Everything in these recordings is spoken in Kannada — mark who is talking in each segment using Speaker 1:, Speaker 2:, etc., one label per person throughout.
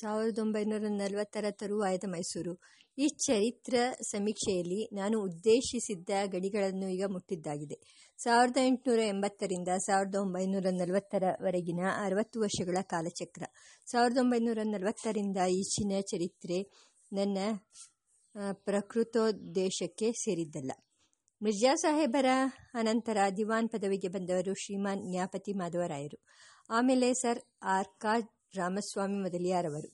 Speaker 1: ಸಾವಿರದ ಒಂಬೈನೂರ ನಲವತ್ತರ ತರುವಾಯದ ಮೈಸೂರು. ಈ ಚರಿತ್ರ ಸಮೀಕ್ಷೆಯಲ್ಲಿ ನಾನು ಉದ್ದೇಶಿಸಿದ್ದ ಗಡಿಗಳನ್ನು ಈಗ ಮುಟ್ಟಿದ್ದಾಗಿದೆ. ಸಾವಿರದ ಎಂಟುನೂರ ಎಂಬತ್ತರಿಂದ ಸಾವಿರದ ಒಂಬೈನೂರ ನಲವತ್ತರವರೆಗಿನ ಅರವತ್ತು ವರ್ಷಗಳ ಕಾಲಚಕ್ರ. ಸಾವಿರದ ಒಂಬೈನೂರ ನಲವತ್ತರಿಂದ ಈಚಿನ ಚರಿತ್ರೆ ನನ್ನ ಪ್ರಕೃತೋದ್ದೇಶಕ್ಕೆ ಸೇರಿದ್ದಲ್ಲ. ಮಿರ್ಜಾ ಸಾಹೇಬರ ಅನಂತರ ದಿವಾನ್ ಪದವಿಗೆ ಬಂದವರು ಶ್ರೀಮಾನ್ ನ್ಯಾಪತಿ ಮಾಧವರಾಯರು. ಆಮೇಲೆ ಸರ್ ಆರ್ ಕಾ ರಾಮಸ್ವಾಮಿ ಮೊದಲಿಯಾರವರು.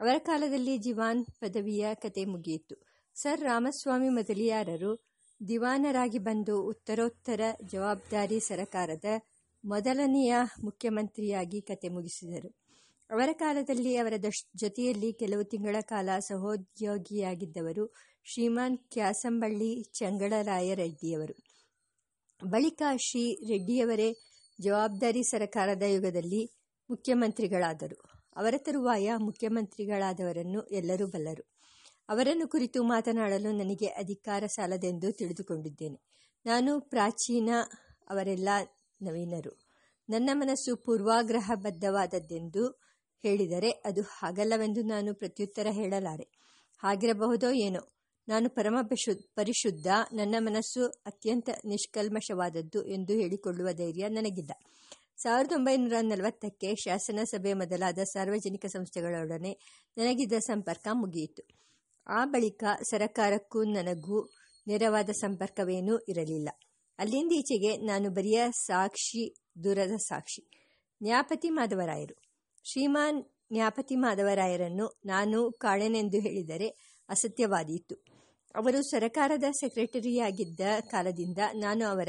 Speaker 1: ಅವರ ಕಾಲದಲ್ಲಿ ಜಿವಾನ್ ಪದವಿಯ ಕತೆ ಮುಗಿಯಿತು. ಸರ್ ರಾಮಸ್ವಾಮಿ ಮೊದಲಿಯಾರರು ದಿವಾನರಾಗಿ ಬಂದು ಉತ್ತರೋತ್ತರ ಜವಾಬ್ದಾರಿ ಸರಕಾರದ ಮೊದಲನೆಯ ಮುಖ್ಯಮಂತ್ರಿಯಾಗಿ ಕತೆ ಮುಗಿಸಿದರು. ಅವರ ಕಾಲದಲ್ಲಿ ಅವರ ಜೊತೆಯಲ್ಲಿ ಕೆಲವು ತಿಂಗಳ ಕಾಲ ಸಹೋದ್ಯೋಗಿಯಾಗಿದ್ದವರು ಶ್ರೀಮಾನ್ ಕ್ಯಾಸಂಬಳ್ಳಿ ಚಂಗಳರಾಯ ರೆಡ್ಡಿಯವರು ಬಳಿಕ ಶ್ರೀ ರೆಡ್ಡಿಯವರೇ ಜವಾಬ್ದಾರಿ ಸರಕಾರದ ಯುಗದಲ್ಲಿ ಮುಖ್ಯಮಂತ್ರಿಗಳಾದರು. ಅವರ ತರುವಾಯ ಮುಖ್ಯಮಂತ್ರಿಗಳಾದವರನ್ನು ಎಲ್ಲರೂ ಬಲ್ಲರು. ಅವರನ್ನು ಕುರಿತು ಮಾತನಾಡಲು ನನಗೆ ಅಧಿಕಾರ ಸಾಲದೆಂದು ತಿಳಿದುಕೊಂಡಿದ್ದೇನೆ. ನಾನು ಪ್ರಾಚೀನ ಅವರೆಲ್ಲ ನವೀನರು. ನನ್ನ ಮನಸ್ಸು ಪೂರ್ವಾಗ್ರಹಬದ್ಧವಾದದ್ದೆಂದು ಹೇಳಿದರೆ ಅದು ಹಾಗಲ್ಲವೆಂದು ನಾನು ಪ್ರತ್ಯುತ್ತರ ಹೇಳಲಾರೆ. ಹಾಗಿರಬಹುದೋ ಏನೋ. ನಾನು ಪರಮ ಪರಿಶುದ್ಧ, ನನ್ನ ಮನಸ್ಸು ಅತ್ಯಂತ ನಿಷ್ಕಲ್ಮಶವಾದದ್ದು ಎಂದು ಹೇಳಿಕೊಳ್ಳುವ ಧೈರ್ಯ ನನಗಿಲ್ಲ. ಸಾವಿರದ ಒಂಬೈನೂರ ನಲವತ್ತಕ್ಕೆ ಶಾಸನಸಭೆ ಮೊದಲಾದ ಸಾರ್ವಜನಿಕ ಸಂಸ್ಥೆಗಳೊಡನೆ ನನಗಿದ್ದ ಸಂಪರ್ಕ ಮುಗಿಯಿತು. ಆ ಬಳಿಕ ಸರಕಾರಕ್ಕೂ ನನಗೂ ನೇರವಾದ ಸಂಪರ್ಕವೇನೂ ಇರಲಿಲ್ಲ. ಅಲ್ಲಿಂದೀಚೆಗೆ ನಾನು ಬರಿಯ ಸಾಕ್ಷಿ, ದೂರದ ಸಾಕ್ಷಿ, ನ್ಯಾಪತಿ ಮಾಧವರಾಯರು. ಶ್ರೀಮಾನ್ ನ್ಯಾಪತಿ ಮಾಧವರಾಯರನ್ನು ನಾನು ಕಾಳೆನೆಂದು ಹೇಳಿದರೆ ಅಸತ್ಯವಾದೀತು. ಅವರು ಸರಕಾರದ ಸೆಕ್ರೆಟರಿಯಾಗಿದ್ದ ಕಾಲದಿಂದ ನಾನು ಅವರ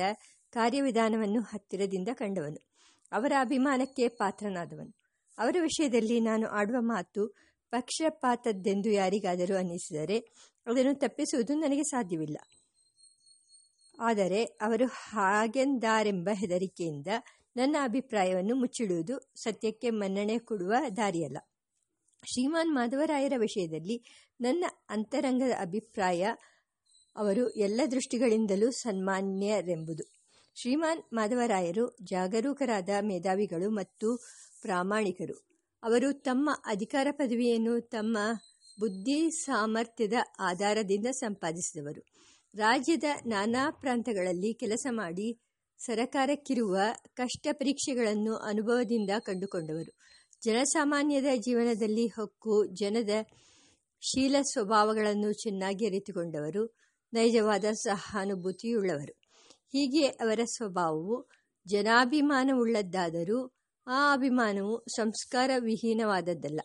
Speaker 1: ಕಾರ್ಯವಿಧಾನವನ್ನು ಹತ್ತಿರದಿಂದ ಕಂಡವನು. ಅವರ ಅಭಿಮಾನಕ್ಕೆ ಪಾತ್ರನಾದವನು. ಅವರ ವಿಷಯದಲ್ಲಿ ನಾನು ಆಡುವ ಮಾತು ಪಕ್ಷಪಾತದ್ದೆಂದು ಯಾರಿಗಾದರೂ ಅನ್ನಿಸಿದರೆ ಅದನ್ನು ತಪ್ಪಿಸುವುದು ನನಗೆ ಸಾಧ್ಯವಿಲ್ಲ. ಆದರೆ ಅವರು ಹಾಗೆಂದಾರೆಂಬ ಹೆದರಿಕೆಯಿಂದ ನನ್ನ ಅಭಿಪ್ರಾಯವನ್ನು ಮುಚ್ಚಿಡುವುದು ಸತ್ಯಕ್ಕೆ ಮನ್ನಣೆ ಕೊಡುವ ದಾರಿಯಲ್ಲ. ಶ್ರೀಮಾನ್ ಮಾಧವರಾಯರ ವಿಷಯದಲ್ಲಿ ನನ್ನ ಅಂತರಂಗದ ಅಭಿಪ್ರಾಯ ಅವರು ಎಲ್ಲ ದೃಷ್ಟಿಗಳಿಂದಲೂ ಸನ್ಮಾನ್ಯರೆಂಬುದು. ಶ್ರೀಮಾನ್ ಮಾಧವರಾಯರು ಜಾಗರೂಕರಾದ ಮೇಧಾವಿಗಳು ಮತ್ತು ಪ್ರಾಮಾಣಿಕರು. ಅವರು ತಮ್ಮ ಅಧಿಕಾರ ಪದವಿಯನ್ನು ತಮ್ಮ ಬುದ್ಧಿ ಸಾಮರ್ಥ್ಯದ ಆಧಾರದಿಂದ ಸಂಪಾದಿಸಿದವರು. ರಾಜ್ಯದ ನಾನಾ ಪ್ರಾಂತಗಳಲ್ಲಿ ಕೆಲಸ ಮಾಡಿ ಸರಕಾರಕ್ಕಿರುವ ಕಷ್ಟ ಪರೀಕ್ಷೆಗಳನ್ನು ಅನುಭವದಿಂದ ಕಂಡುಕೊಂಡವರು. ಜನಸಾಮಾನ್ಯದ ಜೀವನದಲ್ಲಿ ಹಕ್ಕು, ಜನದ ಶೀಲ ಸ್ವಭಾವಗಳನ್ನು ಚೆನ್ನಾಗಿ ಅರಿತುಕೊಂಡವರು. ನೈಜವಾದ ಸಹಾನುಭೂತಿಯುಳ್ಳವರು. ಹೀಗೆ ಅವರ ಸ್ವಭಾವವು ಜನಾಭಿಮಾನವುಳ್ಳದ್ದಾದರೂ ಆ ಅಭಿಮಾನವು ಸಂಸ್ಕಾರ ವಿಹೀನವಾದದ್ದಲ್ಲ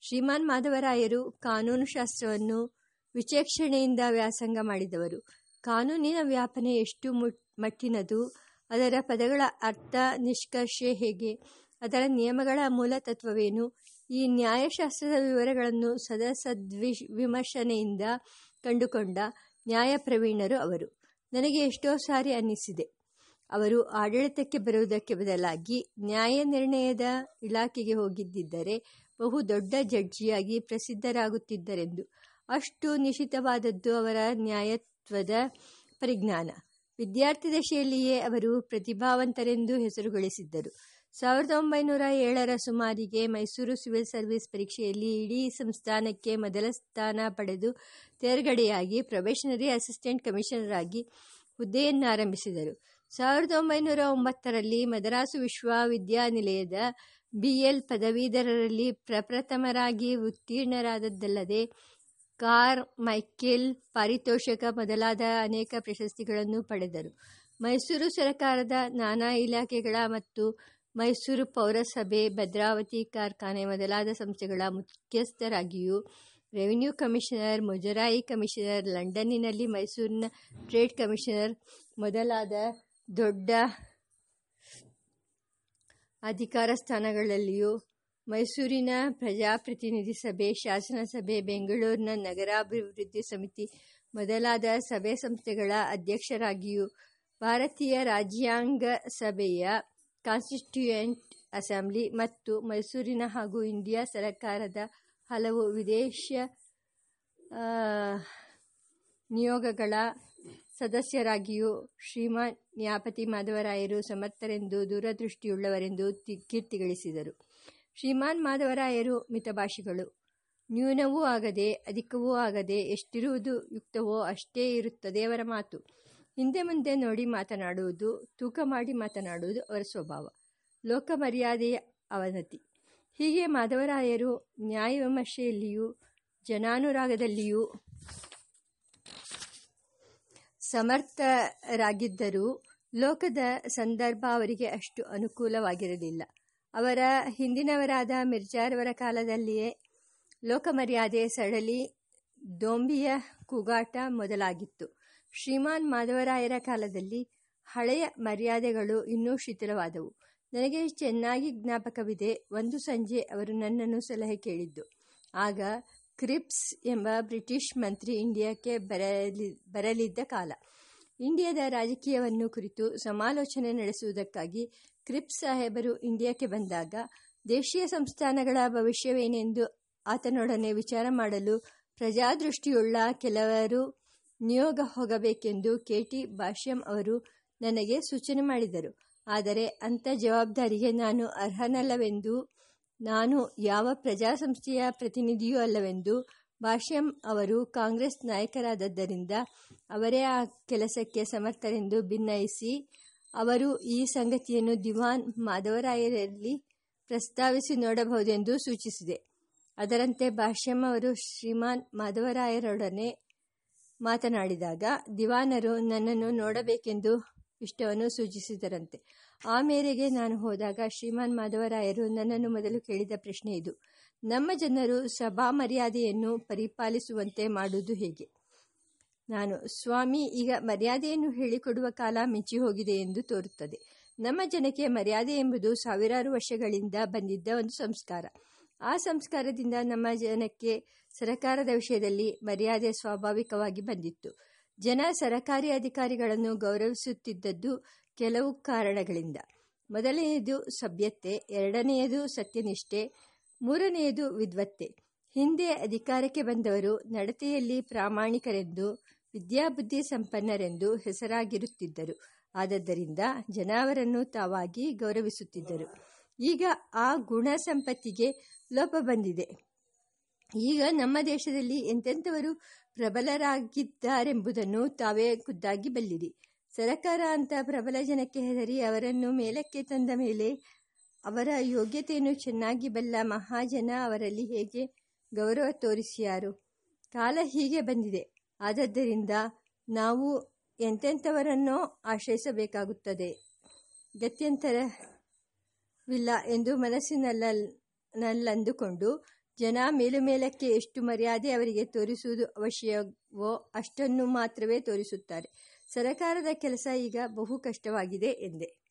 Speaker 1: ಶ್ರೀಮಾನ್ ಮಾಧವರಾಯರು ಕಾನೂನು ಶಾಸ್ತ್ರವನ್ನು ವಿಚಕ್ಷಣೆಯಿಂದ ವ್ಯಾಸಂಗ ಮಾಡಿದವರು. ಕಾನೂನಿನ ವ್ಯಾಪನೆ ಎಷ್ಟು ಮಟ್ಟಿನದು, ಅದರ ಪದಗಳ ಅರ್ಥ, ನಿಷ್ಕರ್ಷೆ ಹೇಗೆ, ಅದರ ನಿಯಮಗಳ ಮೂಲ ತತ್ವವೇನು, ಈ ನ್ಯಾಯಶಾಸ್ತ್ರದ ವಿವರಗಳನ್ನು ಸದಾ ಸದ್ವಿ ವಿಮರ್ಶನೆಯಿಂದ ಕಂಡುಕೊಂಡ ನ್ಯಾಯಪ್ರವೀಣರು ಅವರು. ನನಗೆ ಎಷ್ಟೋ ಸಾರಿ ಅನ್ನಿಸಿದೆ. ಅವರು ಆಡಳಿತಕ್ಕೆ ಬರುವುದಕ್ಕೆ ಬದಲಾಗಿ ನ್ಯಾಯ ನಿರ್ಣಯದ ಇಲಾಖೆಗೆ ಹೋಗಿದ್ದರೆ ಬಹು ದೊಡ್ಡ ಜಡ್ಜಿಯಾಗಿ ಪ್ರಸಿದ್ಧರಾಗುತ್ತಿದ್ದರೆಂದು. ಅಷ್ಟು ನಿಶಿತವಾದದ್ದು ಅವರ ನ್ಯಾಯತ್ವದ ಪರಿಜ್ಞಾನ. ವಿದ್ಯಾರ್ಥಿ ದಶೆಯಲ್ಲಿಯೇ ಅವರು ಪ್ರತಿಭಾವಂತರೆಂದು ಹೆಸರುಗಳಿಸಿದ್ದರು. ಸಾವಿರದ ಒಂಬೈನೂರ ಏಳರ ಸುಮಾರಿಗೆ ಮೈಸೂರು ಸಿವಿಲ್ ಸರ್ವಿಸ್ ಪರೀಕ್ಷೆಯಲ್ಲಿ ಇಡೀ ಸಂಸ್ಥಾನಕ್ಕೆ ಮೊದಲ ಸ್ಥಾನ ಪಡೆದು ತೇರ್ಗಡೆಯಾಗಿ ಪ್ರೊಬೇಷನರಿ ಅಸಿಸ್ಟೆಂಟ್ ಕಮಿಷನರ್ ಆಗಿ ಹುದ್ದೆಯನ್ನಾರಂಭಿಸಿದರು. ಸಾವಿರದ ಒಂಬೈನೂರ ಒಂಬತ್ತರಲ್ಲಿ ಮದರಾಸು ವಿಶ್ವವಿದ್ಯಾನಿಲಯದ ಬಿ ಎಲ್ ಪದವೀಧರರಲ್ಲಿ ಪ್ರಪ್ರಥಮರಾಗಿ ಉತ್ತೀರ್ಣರಾದದ್ದಲ್ಲದೆ, ಕಾರ್ ಮೈಕೆಲ್ ಪಾರಿತೋಷಕ ಮೊದಲಾದ ಅನೇಕ ಪ್ರಶಸ್ತಿಗಳನ್ನು ಪಡೆದರು. ಮೈಸೂರು ಸರಕಾರದ ನಾನಾ ಇಲಾಖೆಗಳ ಮತ್ತು ಮೈಸೂರು ಪೌರಸಭೆ ಭದ್ರಾವತಿ ಕಾರ್ಖಾನೆ ಮೊದಲಾದ ಸಂಸ್ಥೆಗಳ ಮುಖ್ಯಸ್ಥರಾಗಿಯೂ, ರೆವಿನ್ಯೂ ಕಮಿಷನರ್, ಮುಜರಾಯಿ ಕಮಿಷನರ್, ಲಂಡನ್ನಿನಲ್ಲಿ ಮೈಸೂರಿನ ಟ್ರೇಡ್ ಕಮಿಷನರ್ ಮೊದಲಾದ ದೊಡ್ಡ ಅಧಿಕಾರ ಸ್ಥಾನಗಳಲ್ಲಿಯೂ, ಮೈಸೂರಿನ ಪ್ರಜಾಪ್ರತಿನಿಧಿ ಸಭೆ, ಶಾಸನಸಭೆ, ಬೆಂಗಳೂರಿನ ನಗರಾಭಿವೃದ್ಧಿ ಸಮಿತಿ ಮೊದಲಾದ ಸಭೆ ಸಂಸ್ಥೆಗಳ ಅಧ್ಯಕ್ಷರಾಗಿಯೂ, ಭಾರತೀಯ ರಾಜ್ಯಾಂಗ ಸಭೆಯ ಕಾನ್ಸ್ಟಿಟ್ಯೂಯೆಂಟ್ ಅಸೆಂಬ್ಲಿ ಮತ್ತು ಮೈಸೂರಿನ ಹಾಗೂ ಇಂಡಿಯಾ ಸರಕಾರದ ಹಲವು ವಿದೇಶ ನಿಯೋಗಗಳ ಸದಸ್ಯರಾಗಿಯೂ ಶ್ರೀಮಾನ್ ನ್ಯಾಪತಿ ಮಾಧವರಾಯರು ಸಮರ್ಥರೆಂದು ದೂರದೃಷ್ಟಿಯುಳ್ಳವರೆಂದು ಕೀರ್ತಿಗಳಿಸಿದರು. ಶ್ರೀಮಾನ್ ಮಾಧವರಾಯರು ಮಿತಭಾಷಿಗಳು. ನ್ಯೂನವೂ ಆಗದೆ, ಅಧಿಕವೂ ಆಗದೆ ಎಷ್ಟಿರುವುದು ಯುಕ್ತವೋ ಅಷ್ಟೇ ಇರುತ್ತದೆ ಅವರ ಮಾತು. ಹಿಂದೆ ಮುಂದೆ ನೋಡಿ ಮಾತನಾಡುವುದು, ತೂಕ ಮಾಡಿ ಮಾತನಾಡುವುದು ಅವರ ಸ್ವಭಾವ. ಲೋಕ ಮರ್ಯಾದೆಯ ಅವನತಿ. ಹೀಗೆ ಮಾಧವರಾಯರು ನ್ಯಾಯವಿಮರ್ಶೆಯಲ್ಲಿಯೂ ಜನಾನುರಾಗದಲ್ಲಿಯೂ ಸಮರ್ಥರಾಗಿದ್ದರೂ ಲೋಕದ ಸಂದರ್ಭ ಅವರಿಗೆ ಅಷ್ಟು ಅನುಕೂಲವಾಗಿರಲಿಲ್ಲ. ಅವರ ಹಿಂದಿನವರಾದ ಮಿರ್ಜಾರವರ ಕಾಲದಲ್ಲಿಯೇ ಲೋಕಮರ್ಯಾದೆ ಸಡಲಿ ದೊಂಬಿಯ ಕೂಗಾಟ ಮೊದಲಾಗಿತ್ತು. ಶ್ರೀಮಾನ್ ಮಾಧವರಾಯರ ಕಾಲದಲ್ಲಿ ಹಳೆಯ ಮರ್ಯಾದೆಗಳು ಇನ್ನೂ ಶಿಥಿಲವಾದವು. ನನಗೆ ಚೆನ್ನಾಗಿ ಜ್ಞಾಪಕವಿದೆ. ಒಂದು ಸಂಜೆ ಅವರು ನನ್ನನ್ನು ಸಲಹೆ ಕೇಳಿದ್ದು. ಆಗ ಕ್ರಿಪ್ಸ್ ಎಂಬ ಬ್ರಿಟಿಷ್ ಮಂತ್ರಿ ಇಂಡಿಯಾಕ್ಕೆ ಬರಲಿ, ಬರಲಿದ್ದ ಕಾಲ. ಇಂಡಿಯಾದ ರಾಜಕೀಯವನ್ನು ಕುರಿತು ಸಮಾಲೋಚನೆ ನಡೆಸುವುದಕ್ಕಾಗಿ ಕ್ರಿಪ್ಸ್ ಸಾಹೇಬರು ಇಂಡಿಯಾಕ್ಕೆ ಬಂದಾಗ ದೇಶೀಯ ಸಂಸ್ಥಾನಗಳ ಭವಿಷ್ಯವೇನೆಂದು ಆತನೊಡನೆ ವಿಚಾರ ಮಾಡಲು ಪ್ರಜಾದೃಷ್ಟಿಯುಳ್ಳ ಕೆಲವರು ನಿಯೋಗ ಹೋಗಬೇಕೆಂದು ಕೆ ಟಿ ಭಾಷ್ಯಂ ಅವರು ನನಗೆ ಸೂಚನೆ ಮಾಡಿದರು. ಆದರೆ ಅಂಥ ಜವಾಬ್ದಾರಿಗೆ ನಾನು ಅರ್ಹನಲ್ಲವೆಂದು, ನಾನು ಯಾವ ಪ್ರಜಾಸಂಸ್ಥೆಯ ಪ್ರತಿನಿಧಿಯೂ ಅಲ್ಲವೆಂದು ಭಾಷ್ಯಂ ಅವರು ಕಾಂಗ್ರೆಸ್ ನಾಯಕರಾದದ್ದರಿಂದ ಅವರೇ ಆ ಕೆಲಸಕ್ಕೆ ಸಮರ್ಥರೆಂದು ಭಿನ್ನಯಿಸಿ ಅವರು ಈ ಸಂಗತಿಯನ್ನು ದಿವಾನ್ ಮಾಧವರಾಯರಲ್ಲಿ ಪ್ರಸ್ತಾವಿಸಿ ನೋಡಬಹುದೆಂದು ಸೂಚಿಸಿದೆ. ಅದರಂತೆ ಭಾಷ್ಯಂ ಅವರು ಶ್ರೀಮಾನ್ ಮಾಧವರಾಯರೊಡನೆ ಮಾತನಾಡಿದಾಗ, ದಿವಾನರು ನನ್ನನ್ನು ನೋಡಬೇಕೆಂದು ಇಷ್ಟವನ್ನು ಸೂಚಿಸಿದರಂತೆ. ಆ ಮೇರೆಗೆ ನಾನು ಹೋದಾಗ ಶ್ರೀಮಾನ್ ಮಾಧವರಾಯರು ನನ್ನನ್ನು ಮೊದಲು ಕೇಳಿದ ಪ್ರಶ್ನೆ ಇದು. ನಮ್ಮ ಜನರು ಸಭಾ ಮರ್ಯಾದೆಯನ್ನು ಪರಿಪಾಲಿಸುವಂತೆ ಮಾಡುವುದು ಹೇಗೆ? ನಾನು, ಸ್ವಾಮಿ, ಈಗ ಮರ್ಯಾದೆಯನ್ನು ಹೇಳಿಕೊಡುವ ಕಾಲ ಮಿಂಚಿ ಹೋಗಿದೆ ಎಂದು ತೋರುತ್ತದೆ. ನಮ್ಮ ಜನಕ್ಕೆ ಮರ್ಯಾದೆ ಎಂಬುದು ಸಾವಿರಾರು ವರ್ಷಗಳಿಂದ ಬಂದಿದ್ದ ಒಂದು ಸಂಸ್ಕಾರ. ಆ ಸಂಸ್ಕಾರದಿಂದ ನಮ್ಮ ಜನಕ್ಕೆ ಸರಕಾರದ ವಿಷಯದಲ್ಲಿ ಮರ್ಯಾದೆ ಸ್ವಾಭಾವಿಕವಾಗಿ ಬಂದಿತ್ತು. ಜನ ಸರಕಾರಿ ಅಧಿಕಾರಿಗಳನ್ನು ಗೌರವಿಸುತ್ತಿದ್ದದ್ದು ಕೆಲವು ಕಾರಣಗಳಿಂದ. ಮೊದಲನೆಯದು ಸಭ್ಯತೆ, ಎರಡನೆಯದು ಸತ್ಯನಿಷ್ಠೆ, ಮೂರನೆಯದು ವಿದ್ವತ್ತೆ. ಹಿಂದೆ ಅಧಿಕಾರಕ್ಕೆ ಬಂದವರು ನಡತೆಯಲ್ಲಿ ಪ್ರಾಮಾಣಿಕರೆಂದು, ವಿದ್ಯಾಬುದ್ಧಿ ಸಂಪನ್ನರೆಂದು ಹೆಸರಾಗಿರುತ್ತಿದ್ದರು. ಆದದ್ದರಿಂದ ಜನ ಅವರನ್ನು ತಾವಾಗಿ ಗೌರವಿಸುತ್ತಿದ್ದರು. ಈಗ ಆ ಗುಣ ಸಂಪತ್ತಿಗೆ ಲೋಪ ಬಂದಿದೆ. ಈಗ ನಮ್ಮ ದೇಶದಲ್ಲಿ ಎಂತೆಂಥವರು ಪ್ರಬಲರಾಗಿದ್ದಾರೆಂಬುದನ್ನು ತಾವೇ ಖುದ್ದಾಗಿ ಬಲ್ಲಿರಿ. ಸರಕಾರ ಅಂತ ಪ್ರಬಲ ಜನಕ್ಕೆ ಹೆದರಿ ಅವರನ್ನು ಮೇಲಕ್ಕೆ ತಂದ ಮೇಲೆ ಅವರ ಯೋಗ್ಯತೆಯನ್ನು ಚೆನ್ನಾಗಿ ಬಲ್ಲ ಮಹಾಜನ ಅವರಲ್ಲಿ ಹೇಗೆ ಗೌರವ ತೋರಿಸಿಯಾರು? ಕಾಲ ಹೀಗೆ ಬಂದಿದೆ. ಆದದ್ದರಿಂದ ನಾವು ಎಂತೆಂಥವರನ್ನೋ ಆಶ್ರಯಿಸಬೇಕಾಗುತ್ತದೆ. ಗತ್ಯಂತರವಿಲ್ಲ ಎಂದು ಮನಸ್ಸಿನಲ್ಲಂದುಕೊಂಡು ಜನ ಮೇಲುಮೇಲಕ್ಕೆ ಎಷ್ಟು ಮರ್ಯಾದೆ ಅವರಿಗೆ ತೋರಿಸುವುದು ಅವಶ್ಯವೋ ಅಷ್ಟನ್ನು ಮಾತ್ರವೇ ತೋರಿಸುತ್ತಾರೆ. ಸರಕಾರದ ಕೆಲಸ ಈಗ ಬಹು ಕಷ್ಟವಾಗಿದೆ ಎಂದೆ.